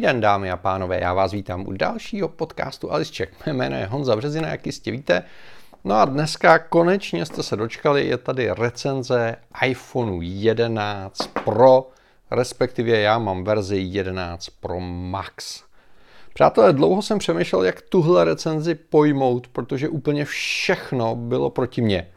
Den, dámy a pánové, já vás vítám u dalšího podcastu Alisček. Mé jméno je Honza Březina, jak jistě víte. No a dneska konečně jste se dočkali, je tady recenze iPhoneu 11 Pro, respektive já mám verzi 11 Pro Max. Přátelé, dlouho jsem přemýšlel, jak tuhle recenzi pojmout, protože úplně všechno bylo proti mně.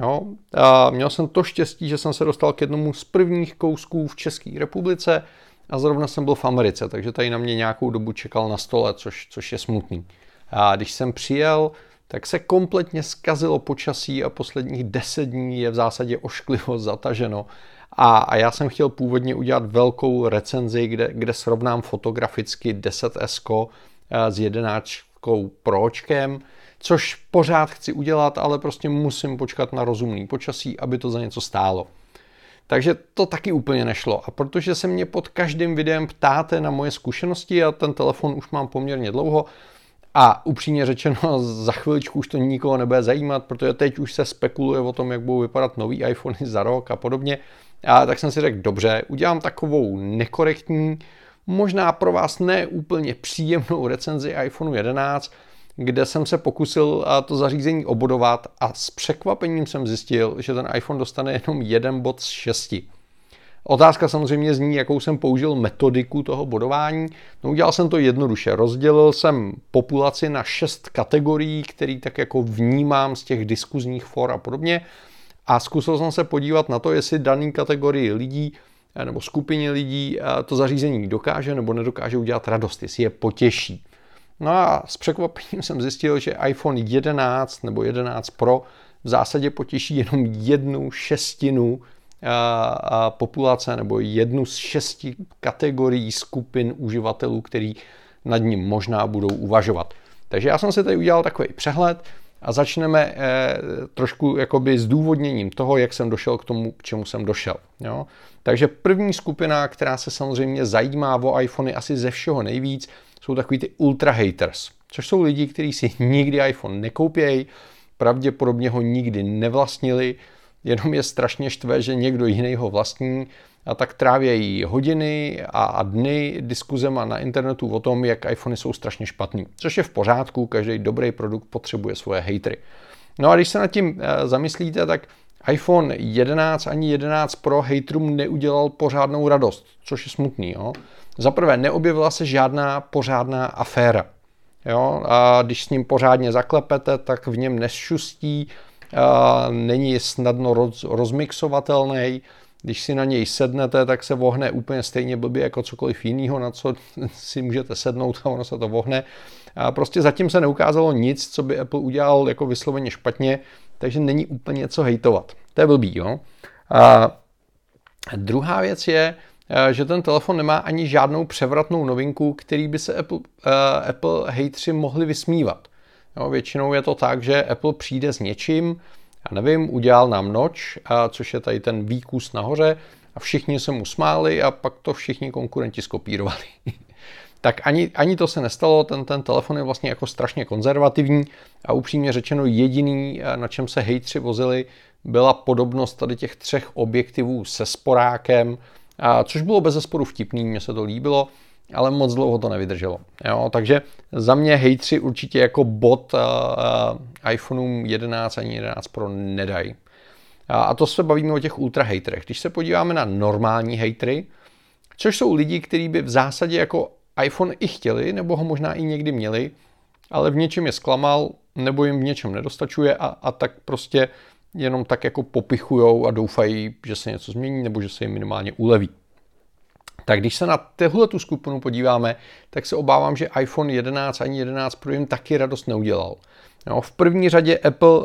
Jo? A měl jsem to štěstí, že jsem se dostal k jednomu z prvních kousků v České republice a zrovna jsem byl v Americe, takže tady na mě nějakou dobu čekal na stole, což, což je smutný. A když jsem přijel, tak se kompletně zkazilo počasí a posledních deset dní je v zásadě ošklivo zataženo. A, a já jsem chtěl původně udělat velkou recenzi, kde, kde srovnám fotograficky 10S eh, s 11 Pročkem, což pořád chci udělat, ale prostě musím počkat na rozumný počasí, aby to za něco stálo. Takže to taky úplně nešlo. A protože se mě pod každým videem ptáte na moje zkušenosti a ten telefon už mám poměrně dlouho, a upřímně řečeno, za chviličku už to nikoho nebude zajímat, protože teď už se spekuluje o tom, jak budou vypadat nový iPhony za rok a podobně. A tak jsem si řekl, dobře, udělám takovou nekorektní, možná pro vás ne úplně příjemnou recenzi iPhone 11, kde jsem se pokusil to zařízení obodovat a s překvapením jsem zjistil, že ten iPhone dostane jenom jeden bod z šesti. Otázka samozřejmě zní, jakou jsem použil metodiku toho bodování. No, udělal jsem to jednoduše. Rozdělil jsem populaci na šest kategorií, které tak jako vnímám z těch diskuzních for a podobně. A zkusil jsem se podívat na to, jestli daný kategorii lidí nebo skupině lidí to zařízení dokáže nebo nedokáže udělat radost, jestli je potěší. No a s překvapením jsem zjistil, že iPhone 11 nebo 11 Pro v zásadě potěší jenom jednu šestinu populace nebo jednu z šesti kategorií skupin uživatelů, který nad ním možná budou uvažovat. Takže já jsem si tady udělal takový přehled a začneme eh, trošku jakoby zdůvodněním toho, jak jsem došel k tomu, k čemu jsem došel. Jo? Takže první skupina, která se samozřejmě zajímá o iPhony asi ze všeho nejvíc, jsou takový ty ultra haters, což jsou lidi, kteří si nikdy iPhone nekoupějí, pravděpodobně ho nikdy nevlastnili, jenom je strašně štve, že někdo jiný ho vlastní a tak trávějí hodiny a, dny diskuzema na internetu o tom, jak iPhony jsou strašně špatný. Což je v pořádku, každý dobrý produkt potřebuje svoje hatery. No a když se nad tím e, zamyslíte, tak iPhone 11 ani 11 Pro haterům neudělal pořádnou radost, což je smutný. Jo? Za prvé, neobjevila se žádná pořádná aféra. Jo? A když s ním pořádně zaklepete, tak v něm nešustí, není snadno roz, rozmixovatelný. Když si na něj sednete, tak se vohne úplně stejně blbě jako cokoliv jiného, na co si můžete sednout a ono se to vohne. A prostě zatím se neukázalo nic, co by Apple udělal jako vysloveně špatně, takže není úplně co hejtovat. To je blbý, jo. A druhá věc je, že ten telefon nemá ani žádnou převratnou novinku, který by se Apple, uh, Apple hejtři mohli vysmívat. Jo, většinou je to tak, že Apple přijde s něčím, já nevím, udělal nám noč, a což je tady ten výkus nahoře, a všichni se mu smáli a pak to všichni konkurenti skopírovali. tak ani, ani to se nestalo, ten, ten telefon je vlastně jako strašně konzervativní a upřímně řečeno jediný, na čem se hejtři vozili, byla podobnost tady těch třech objektivů se sporákem, a což bylo bez zesporu vtipný, mně se to líbilo ale moc dlouho to nevydrželo. Jo, takže za mě hejtři určitě jako bot uh, uh, iPhoneům 11 ani 11 Pro nedají. A to se bavíme o těch ultra hejterech. Když se podíváme na normální hejtry, což jsou lidi, kteří by v zásadě jako iPhone i chtěli, nebo ho možná i někdy měli, ale v něčem je zklamal, nebo jim v něčem nedostačuje a, a tak prostě jenom tak jako popichujou a doufají, že se něco změní nebo že se jim minimálně uleví. Tak když se na tuhle tu skupinu podíváme, tak se obávám, že iPhone 11 ani 11 Pro jim taky radost neudělal. No, v první řadě Apple uh,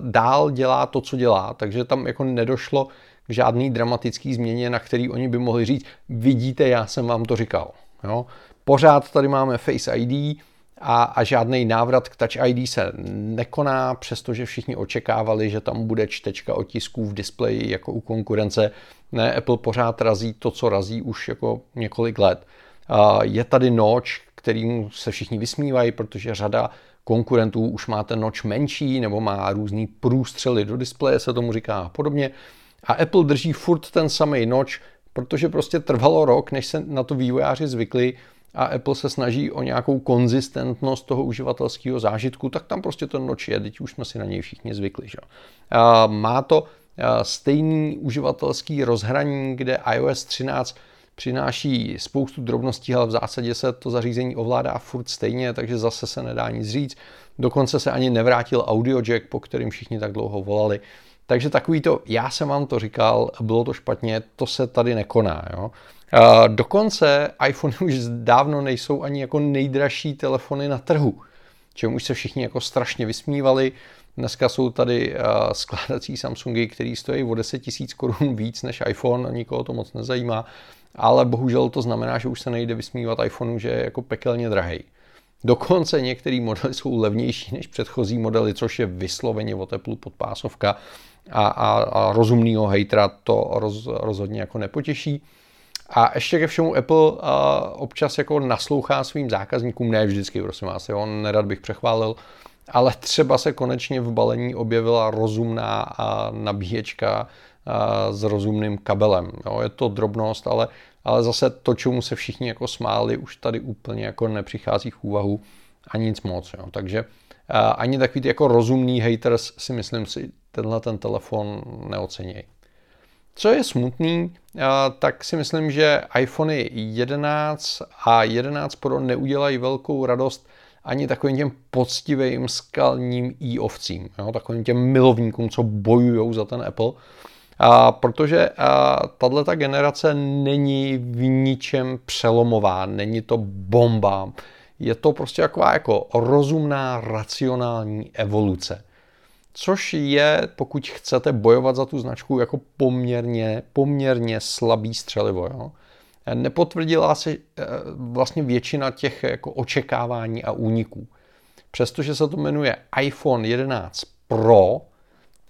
dál dělá to, co dělá, takže tam jako nedošlo k žádný dramatický změně, na který oni by mohli říct, vidíte, já jsem vám to říkal. Jo? Pořád tady máme Face ID, a, a žádný návrat k Touch ID se nekoná, přestože všichni očekávali, že tam bude čtečka otisků v displeji jako u konkurence. Ne, Apple pořád razí to, co razí už jako několik let. Je tady noč, kterým se všichni vysmívají, protože řada konkurentů už má ten noč menší nebo má různý průstřely do displeje, se tomu říká a podobně. A Apple drží furt ten samý noč, protože prostě trvalo rok, než se na to vývojáři zvykli a Apple se snaží o nějakou konzistentnost toho uživatelského zážitku, tak tam prostě ten noč je, teď už jsme si na něj všichni zvykli. Že? Má to stejný uživatelský rozhraní, kde iOS 13 přináší spoustu drobností, ale v zásadě se to zařízení ovládá furt stejně, takže zase se nedá nic říct. Dokonce se ani nevrátil audio jack, po kterým všichni tak dlouho volali. Takže takový to, já jsem vám to říkal, bylo to špatně, to se tady nekoná. Jo? Dokonce iPhone už dávno nejsou ani jako nejdražší telefony na trhu, čemu už se všichni jako strašně vysmívali. Dneska jsou tady skládací Samsungy, které stojí o 10 000 korun víc než iPhone, nikoho to moc nezajímá, ale bohužel to znamená, že už se nejde vysmívat iPhoneu, že je jako pekelně drahý. Dokonce některé modely jsou levnější než předchozí modely, což je vysloveně o teplu podpásovka a, a, a rozumného hejtra to roz, rozhodně jako nepotěší. A ještě ke všemu Apple uh, občas jako naslouchá svým zákazníkům, ne vždycky, prosím vás, jo, nerad bych přechválil, ale třeba se konečně v balení objevila rozumná uh, nabíječka uh, s rozumným kabelem. Jo, je to drobnost, ale, ale zase to, čemu se všichni jako smáli, už tady úplně jako nepřichází v úvahu a nic moc. Jo. Takže uh, ani takový jako rozumný haters si myslím si tenhle ten telefon neocenějí. Co je smutný, tak si myslím, že iPhony 11 a 11 Pro neudělají velkou radost ani takovým těm poctivým skalním i-ovcím, jo, takovým těm milovníkům, co bojují za ten Apple. A protože tahle generace není v ničem přelomová, není to bomba, je to prostě taková jako rozumná, racionální evoluce což je, pokud chcete bojovat za tu značku, jako poměrně, poměrně slabý střelivo. Jo? Nepotvrdila se eh, vlastně většina těch jako očekávání a úniků. Přestože se to jmenuje iPhone 11 Pro,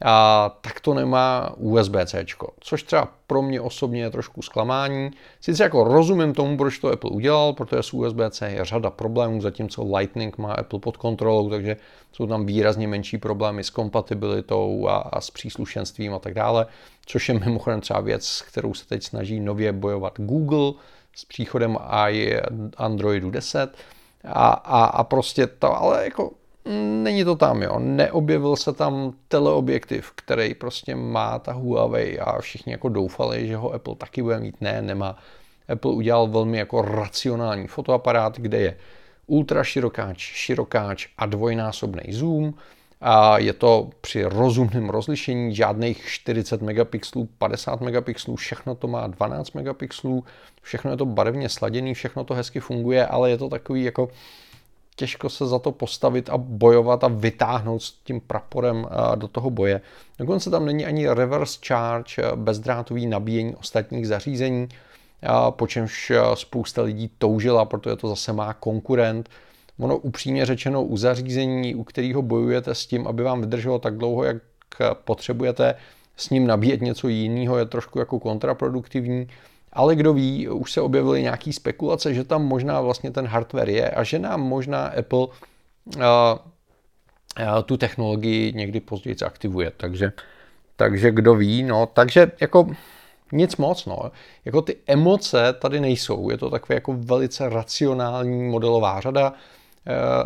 a tak to nemá USB-C, což třeba pro mě osobně je trošku zklamání. Sice jako rozumím tomu, proč to Apple udělal, protože s USB-C je řada problémů, zatímco Lightning má Apple pod kontrolou, takže jsou tam výrazně menší problémy s kompatibilitou a, a s příslušenstvím a tak dále, což je mimochodem třeba věc, kterou se teď snaží nově bojovat Google s příchodem i Androidu 10 a, a, a prostě to, ale jako Není to tam, jo. Neobjevil se tam teleobjektiv, který prostě má ta Huawei a všichni jako doufali, že ho Apple taky bude mít. Ne, nemá. Apple udělal velmi jako racionální fotoaparát, kde je ultra širokáč, širokáč a dvojnásobný zoom. A je to při rozumném rozlišení žádných 40 megapixelů, 50 megapixelů, všechno to má 12 megapixelů, všechno je to barevně sladěný, všechno to hezky funguje, ale je to takový jako těžko se za to postavit a bojovat a vytáhnout s tím praporem eh, do toho boje. Dokonce tam není ani reverse charge, eh, bezdrátový nabíjení ostatních zařízení, eh, po čemž spousta lidí toužila, protože to zase má konkurent. Ono upřímně řečeno u zařízení, u kterého bojujete s tím, aby vám vydrželo tak dlouho, jak potřebujete, s ním nabíjet něco jiného je trošku jako kontraproduktivní. Ale kdo ví, už se objevily nějaké spekulace, že tam možná vlastně ten hardware je a že nám možná Apple uh, uh, tu technologii někdy později aktivuje. Takže, takže kdo ví, no, takže jako nic moc, no. Jako ty emoce tady nejsou, je to takové jako velice racionální modelová řada. Uh,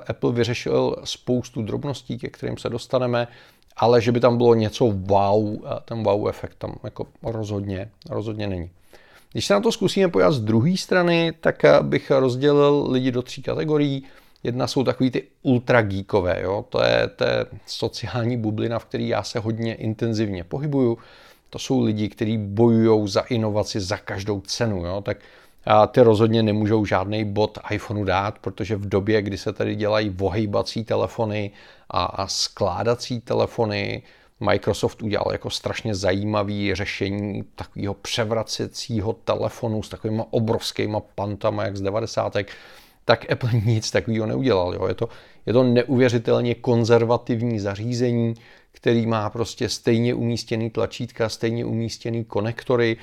Apple vyřešil spoustu drobností, ke kterým se dostaneme, ale že by tam bylo něco wow, ten wow efekt tam jako rozhodně, rozhodně není. Když se na to zkusíme pojat z druhé strany, tak bych rozdělil lidi do tří kategorií. Jedna jsou takový ty ultra geekové, jo? To, je, to je sociální bublina, v které já se hodně intenzivně pohybuju. To jsou lidi, kteří bojují za inovaci za každou cenu. Jo? Tak a ty rozhodně nemůžou žádný bod iPhoneu dát, protože v době, kdy se tady dělají vohejbací telefony a, a skládací telefony, Microsoft udělal jako strašně zajímavý řešení takového převracecího telefonu s takovými obrovskými pantama, jak z 90. tak Apple nic takového neudělal. Jo. Je, to, je to neuvěřitelně konzervativní zařízení, který má prostě stejně umístěný tlačítka, stejně umístěný konektory,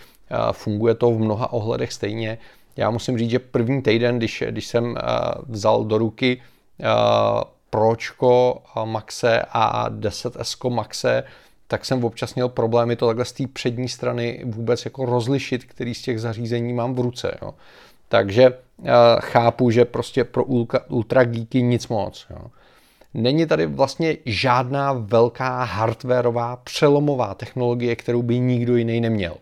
funguje to v mnoha ohledech stejně. Já musím říct, že první týden, když, když jsem vzal do ruky Pročko Maxe a 10S Maxe, tak jsem občas měl problémy to takhle z té přední strany vůbec jako rozlišit, který z těch zařízení mám v ruce. Jo. Takže uh, chápu, že prostě pro ultra, geeky nic moc. Jo. Není tady vlastně žádná velká hardwareová přelomová technologie, kterou by nikdo jiný neměl.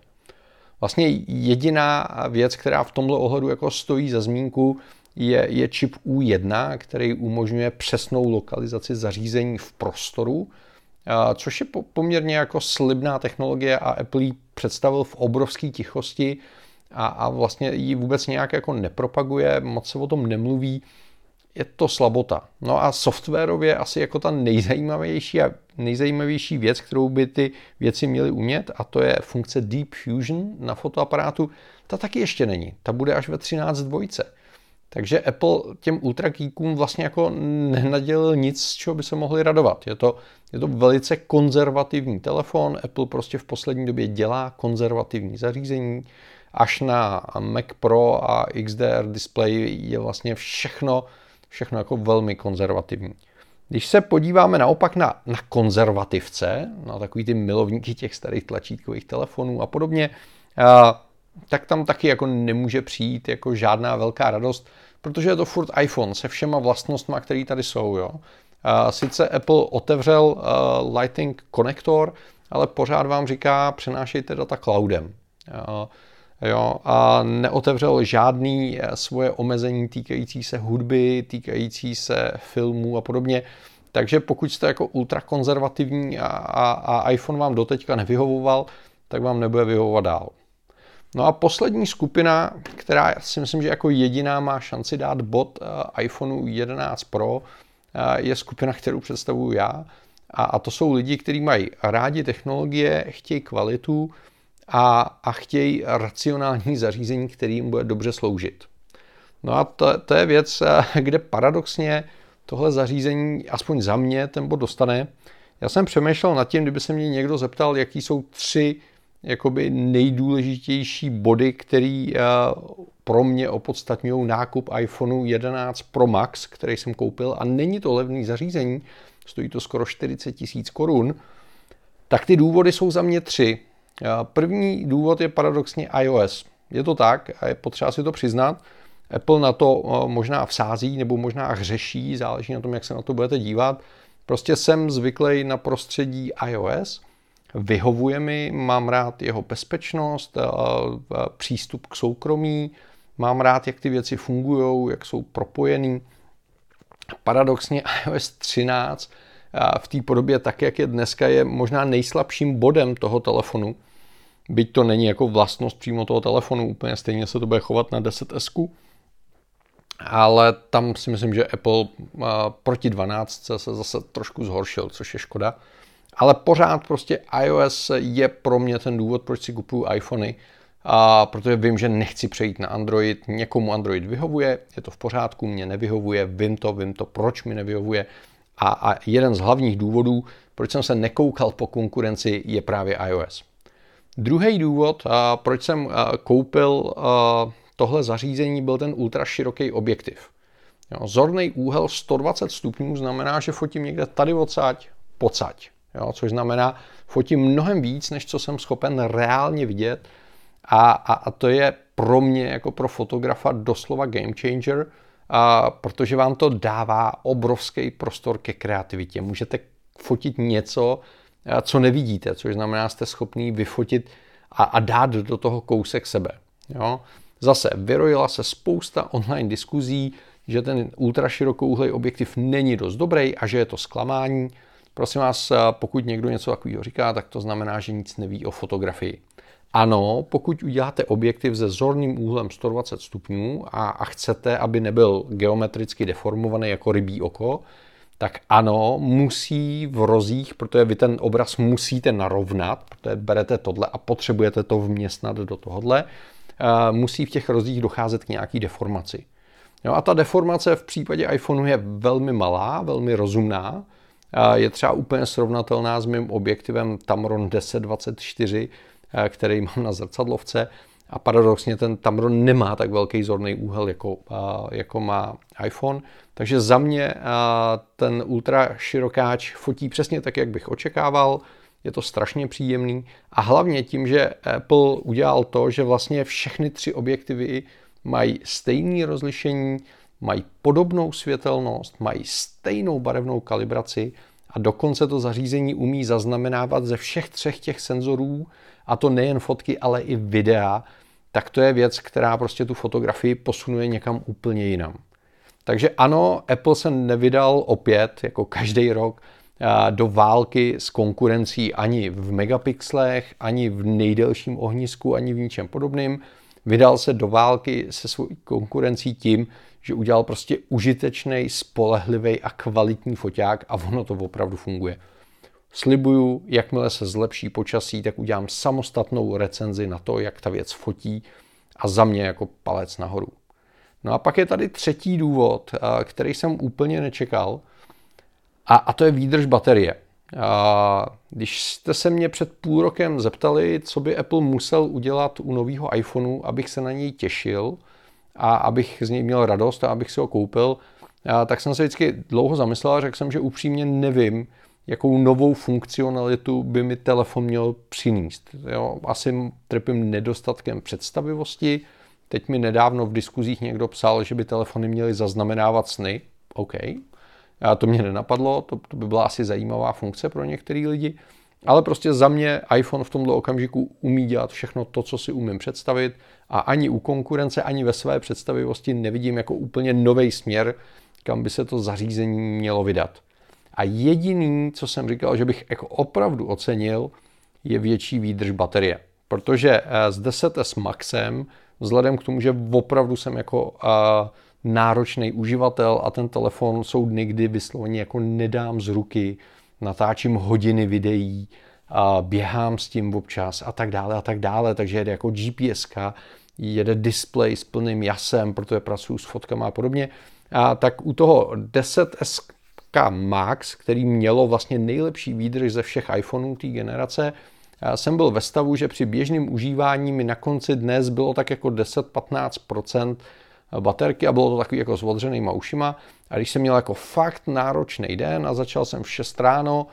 Vlastně jediná věc, která v tomto ohledu jako stojí za zmínku, je, je čip U1, který umožňuje přesnou lokalizaci zařízení v prostoru, což je poměrně jako slibná technologie a Apple ji představil v obrovské tichosti a, a vlastně ji vůbec nějak jako nepropaguje, moc se o tom nemluví, je to slabota. No a softwarově asi jako ta nejzajímavější a nejzajímavější věc, kterou by ty věci měly umět, a to je funkce Deep Fusion na fotoaparátu, ta taky ještě není. Ta bude až ve 13 dvojce. Takže Apple těm ultrageekům vlastně jako nenadělil nic, z čeho by se mohli radovat. Je to, je to velice konzervativní telefon, Apple prostě v poslední době dělá konzervativní zařízení, až na Mac Pro a XDR display je vlastně všechno, všechno jako velmi konzervativní. Když se podíváme naopak na, na konzervativce, na takový ty milovníky těch starých tlačítkových telefonů a podobně, tak tam taky jako nemůže přijít jako žádná velká radost, protože je to furt iPhone se všema vlastnostmi, které tady jsou. Jo. Sice Apple otevřel Lightning konektor, ale pořád vám říká, přenášejte data cloudem. Jo, a neotevřel žádný eh, svoje omezení týkající se hudby, týkající se filmů a podobně. Takže pokud jste jako ultrakonzervativní a, a, a iPhone vám doteďka nevyhovoval, tak vám nebude vyhovovat dál. No a poslední skupina, která si myslím, že jako jediná má šanci dát bod eh, iPhoneu 11 Pro, eh, je skupina, kterou představuju já. A, a to jsou lidi, kteří mají rádi technologie, chtějí kvalitu, a, a chtějí racionální zařízení, který jim bude dobře sloužit. No a to, to je věc, eh, kde paradoxně tohle zařízení, aspoň za mě, ten bod dostane. Já jsem přemýšlel nad tím, kdyby se mě někdo zeptal, jaký jsou tři jakoby nejdůležitější body, které eh, pro mě opodstatňují nákup iPhoneu 11 Pro Max, který jsem koupil a není to levný zařízení, stojí to skoro 40 tisíc korun, tak ty důvody jsou za mě tři. První důvod je paradoxně iOS. Je to tak a je potřeba si to přiznat. Apple na to eh, možná vsází nebo možná hřeší, záleží na tom, jak se na to budete dívat. Prostě jsem zvyklý na prostředí iOS, vyhovuje mi, mám rád jeho bezpečnost, eh, přístup k soukromí, mám rád, jak ty věci fungují, jak jsou propojený. Paradoxně iOS 13 v té podobě tak, jak je dneska, je možná nejslabším bodem toho telefonu. Byť to není jako vlastnost přímo toho telefonu, úplně stejně se to bude chovat na 10S. Ale tam si myslím, že Apple proti 12 se zase trošku zhoršil, což je škoda. Ale pořád prostě iOS je pro mě ten důvod, proč si kupuju iPhony, a protože vím, že nechci přejít na Android, někomu Android vyhovuje, je to v pořádku, mě nevyhovuje, vím to, vím to, proč mi nevyhovuje, a, a jeden z hlavních důvodů, proč jsem se nekoukal po konkurenci, je právě iOS. Druhý důvod, a proč jsem koupil tohle zařízení, byl ten ultra široký objektiv. Zorný úhel 120 stupňů znamená, že fotím někde tady odsaď, pocať. Jo, což znamená, fotím mnohem víc, než co jsem schopen reálně vidět. A, a, a to je pro mě jako pro fotografa doslova game changer, a protože vám to dává obrovský prostor ke kreativitě. Můžete fotit něco, co nevidíte, což znamená, jste schopný vyfotit a, a dát do toho kousek sebe. Jo? Zase vyrojila se spousta online diskuzí, že ten ultraširokouhlej objektiv není dost dobrý a že je to zklamání. Prosím vás, pokud někdo něco takového říká, tak to znamená, že nic neví o fotografii. Ano, pokud uděláte objektiv se zorným úhlem 120 stupňů a, a chcete, aby nebyl geometricky deformovaný jako rybí oko, tak ano, musí v rozích, protože vy ten obraz musíte narovnat, protože berete tohle a potřebujete to vměstnat do tohohle, eh, musí v těch rozích docházet k nějaký deformaci. Jo, a ta deformace v případě iPhoneu je velmi malá, velmi rozumná. Je třeba úplně srovnatelná s mým objektivem Tamron 1024, Eh, který mám na zrcadlovce a paradoxně ten Tamron nemá tak velký zorný úhel, jako, eh, jako má iPhone. Takže za mě eh, ten ultra širokáč fotí přesně tak, jak bych očekával. Je to strašně příjemný a hlavně tím, že Apple udělal to, že vlastně všechny tři objektivy mají stejné rozlišení, mají podobnou světelnost, mají stejnou barevnou kalibraci a dokonce to zařízení umí zaznamenávat ze všech třech těch senzorů, a to nejen fotky, ale i videa, tak to je věc, která prostě tu fotografii posunuje někam úplně jinam. Takže ano, Apple se nevydal opět, jako každý rok, do války s konkurencí ani v megapixlech, ani v nejdelším ohnisku, ani v ničem podobným. Vydal se do války se svou konkurencí tím, že udělal prostě užitečný, spolehlivý a kvalitní foťák a ono to opravdu funguje. Slibuju, jakmile se zlepší počasí, tak udělám samostatnou recenzi na to, jak ta věc fotí a za mě jako palec nahoru. No a pak je tady třetí důvod, který jsem úplně nečekal, a, a to je výdrž baterie. A když jste se mě před půl rokem zeptali, co by Apple musel udělat u nového iPhoneu, abych se na něj těšil a abych z něj měl radost a abych si ho koupil, a tak jsem se vždycky dlouho zamyslel a řekl jsem, že upřímně nevím, jakou novou funkcionalitu by mi telefon měl přinést. Jo, asi trpím nedostatkem představivosti. Teď mi nedávno v diskuzích někdo psal, že by telefony měly zaznamenávat sny. OK, a to mě nenapadlo, to, to by byla asi zajímavá funkce pro některé lidi. Ale prostě za mě iPhone v tomto okamžiku umí dělat všechno to, co si umím představit a ani u konkurence, ani ve své představivosti nevidím jako úplně nový směr, kam by se to zařízení mělo vydat. A jediný, co jsem říkal, že bych jako opravdu ocenil, je větší výdrž baterie. Protože eh, s 10S Maxem, vzhledem k tomu, že opravdu jsem jako uh, náročný uživatel a ten telefon jsou dny, kdy vysloveně jako nedám z ruky, natáčím hodiny videí, a běhám s tím občas a tak dále a tak dále, takže jede jako GPS, jede display s plným jasem, protože pracuji s fotkama a podobně. A tak u toho 10S Max, který mělo vlastně nejlepší výdrž ze všech iPhoneů té generace, jsem byl ve stavu, že při běžném užívání mi na konci dnes bylo tak jako 10-15% baterky a bylo to takový jako s odřenýma ušima. A když jsem měl jako fakt náročný den a začal jsem v 6 ráno,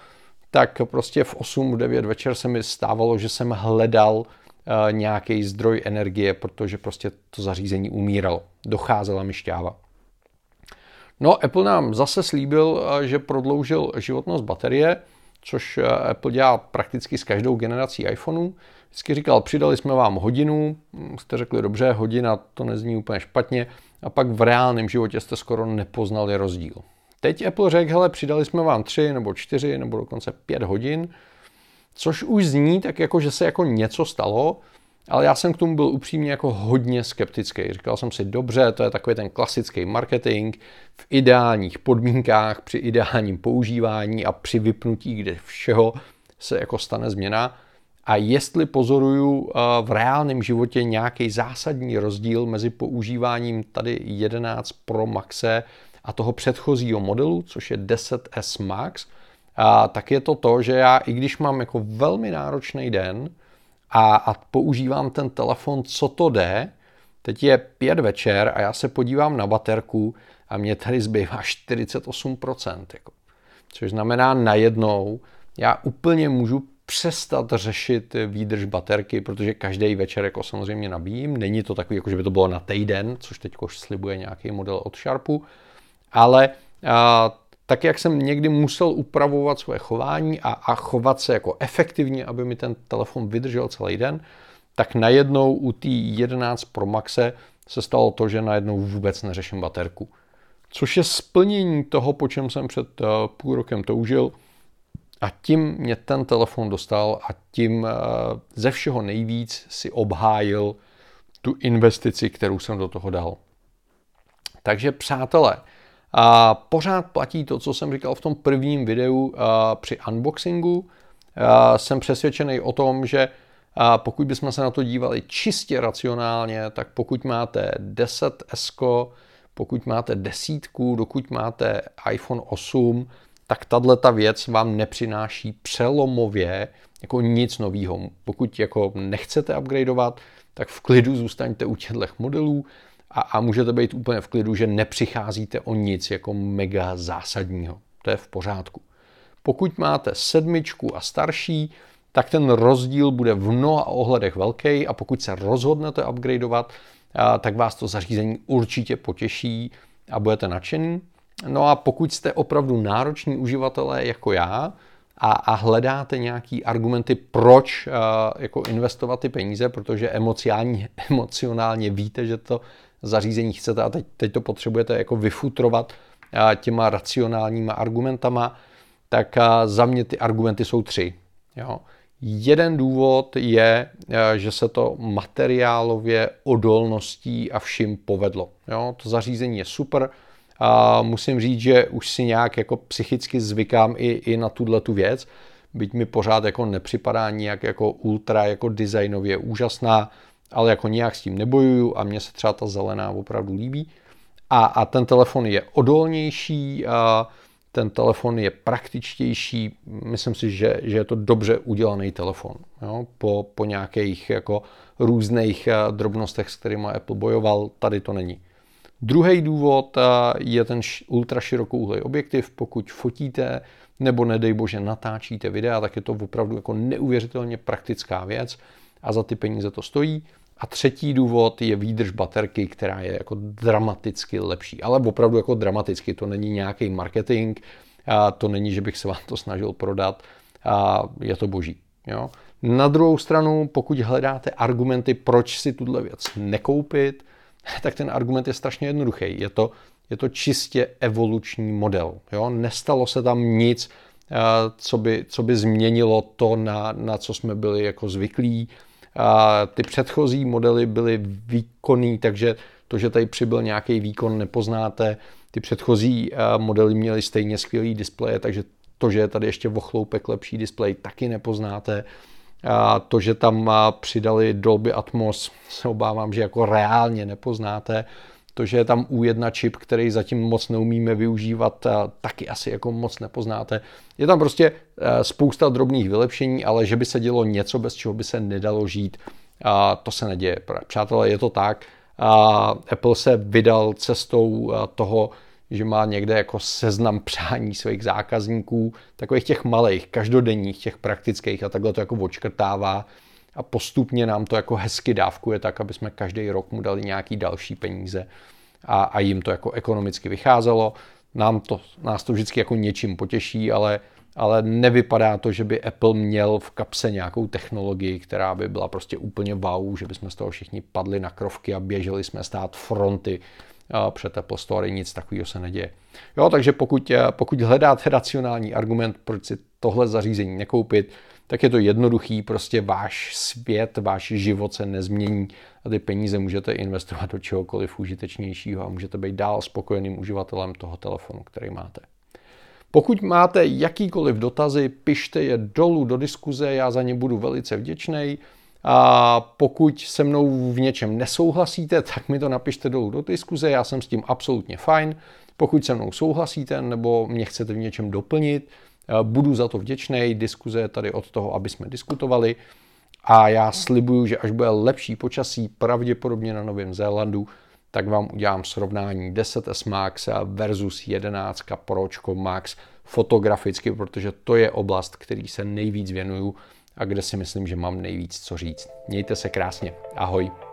tak prostě v 8, 9 večer se mi stávalo, že jsem hledal nějaký zdroj energie, protože prostě to zařízení umíralo. Docházela mi šťáva. No, Apple nám zase slíbil, eh, že prodloužil životnost baterie, což eh, Apple dělá prakticky s každou generací iPhoneů. Vždycky říkal, přidali jsme vám hodinu, hm, jste řekli dobře, hodina, to nezní úplně špatně, a pak v reálném životě jste skoro nepoznali rozdíl. Teď Apple řekl, hele, přidali jsme vám tři nebo čtyři nebo dokonce pět hodin, což už zní tak jako, že se jako něco stalo, ale já jsem k tomu byl upřímně jako hodně skeptický. Říkal jsem si, dobře, to je takový ten klasický marketing v ideálních podmínkách, při ideálním používání a při vypnutí, kde všeho se jako stane změna. A jestli pozoruju eh, v reálném životě nějaký zásadní rozdíl mezi používáním tady 11 Pro Maxe a toho předchozího modelu, což je 10S Max, tak je to to, že já, i když mám jako velmi náročný den, a, a používám ten telefon, co to jde. Teď je pět večer a já se podívám na baterku a mě tady zbývá 48%. Jako. Což znamená najednou, já úplně můžu přestat řešit výdrž baterky, protože každý večer jako samozřejmě nabíjím. Není to takový, jako že by to bylo na týden, což teď slibuje nějaký model od Sharpu, ale a, tak jak jsem někdy musel upravovat svoje chování a, a chovat se jako efektivně, aby mi ten telefon vydržel celý den, tak najednou u té 11 Pro Maxe se stalo to, že najednou vůbec neřeším baterku. Což je splnění toho, po čem jsem před uh, půl rokem toužil. A tím mě ten telefon dostal a tím uh, ze všeho nejvíc si obhájil tu investici, kterou jsem do toho dal. Takže přátelé, a pořád platí to, co jsem říkal v tom prvním videu při unboxingu. Jsem přesvědčený o tom, že pokud bychom se na to dívali čistě racionálně, tak pokud máte 10S, pokud máte desítku, dokud máte iPhone 8, tak tahle ta věc vám nepřináší přelomově jako nic nového. Pokud jako nechcete upgradeovat, tak v klidu zůstaňte u těchto modelů a, a můžete být úplně v klidu, že nepřicházíte o nic jako mega zásadního. To je v pořádku. Pokud máte sedmičku a starší, tak ten rozdíl bude v mnoha ohledech velký a pokud se rozhodnete upgradeovat, tak vás to zařízení určitě potěší a budete nadšený. No a pokud jste opravdu nároční uživatelé jako já a, a hledáte nějaký argumenty, proč jako investovat ty peníze, protože emocionálně víte, že to zařízení chcete a teď, teď to potřebujete jako vyfutrovat uh, těma racionálníma argumentama, tak uh, za mě ty argumenty jsou tři. Jo. Jeden důvod je, že se to materiálově odolností a vším povedlo. Jo, to zařízení je super, a musím říct, že už si nějak jako psychicky zvykám i, i na tuhle tu věc, byť mi pořád jako nepřipadá nějak jako ultra jako designově úžasná, ale jako nějak s tím nebojuju a mně se třeba ta zelená opravdu líbí. A, a ten telefon je odolnější, a ten telefon je praktičtější, myslím si, že, že je to dobře udělaný telefon. Jo? Po, po nějakých jako různých drobnostech, s kterými Apple bojoval, tady to není. Druhý důvod eh, je ten ultra širokouhlý objektiv. Pokud fotíte nebo nedej bože natáčíte videa, tak je to opravdu jako neuvěřitelně praktická věc a za ty peníze to stojí. A třetí důvod je výdrž baterky, která je jako dramaticky lepší. Ale opravdu jako dramaticky, to není nějaký marketing, a to není, že bych se vám to snažil prodat, a je to boží. Jo? Na druhou stranu, pokud hledáte argumenty, proč si tuhle věc nekoupit, tak ten argument je strašně jednoduchý. Je to, je to čistě evoluční model. Jo? Nestalo se tam nic, eh, co by, co by změnilo to, na, na co jsme byli jako zvyklí. A ty předchozí modely byly výkonný, takže to, že tady přibyl nějaký výkon, nepoznáte. Ty předchozí eh, modely měly stejně skvělý displeje, takže to, že je tady ještě vochloupek lepší displej, taky nepoznáte. A to, že tam přidali Dolby Atmos, se obávám, že jako reálně nepoznáte. Že je tam U1 čip, který zatím moc neumíme využívat, taky asi jako moc nepoznáte. Je tam prostě e, spousta drobných vylepšení, ale že by se dělo něco, bez čeho by se nedalo žít, to se neděje. Přátelé, je to tak. Apple se vydal cestou toho, že má někde jako seznam přání svých zákazníků, takových těch malých, každodenních, těch praktických a takhle to jako očkrtává a postupně nám to jako hezky dávkuje tak, aby jsme každý rok mu dali nějaký další peníze a, a jim to jako ekonomicky vycházelo. Nám to, nás to vždycky jako něčím potěší, ale, ale nevypadá to, že by Apple měl v kapse nějakou technologii, která by byla prostě úplně wow, že bychom z toho všichni padli na krovky a běželi jsme stát fronty před Apple Store, nic takového se neděje. Jo, takže pokud, pokud hledáte racionální argument, proč si tohle zařízení nekoupit, tak je to jednoduchý, prostě váš svět, váš život se nezmění a ty peníze můžete investovat do čehokoliv užitečnějšího a můžete být dál spokojeným uživatelem toho telefonu, který máte. Pokud máte jakýkoliv dotazy, pište je dolů do diskuze, já za ně budu velice vděčný. A pokud se mnou v něčem nesouhlasíte, tak mi to napište dolů do diskuze, já jsem s tím absolutně fajn. Pokud se mnou souhlasíte nebo mě chcete v něčem doplnit, budu za to vděčný. Diskuze je tady od toho, aby jsme diskutovali. A já slibuju, že až bude lepší počasí, pravděpodobně na Novém Zélandu, tak vám udělám srovnání 10S Max versus 11 Pročko Max fotograficky, protože to je oblast, který se nejvíc věnuju a kde si myslím, že mám nejvíc co říct. Mějte se krásně. Ahoj.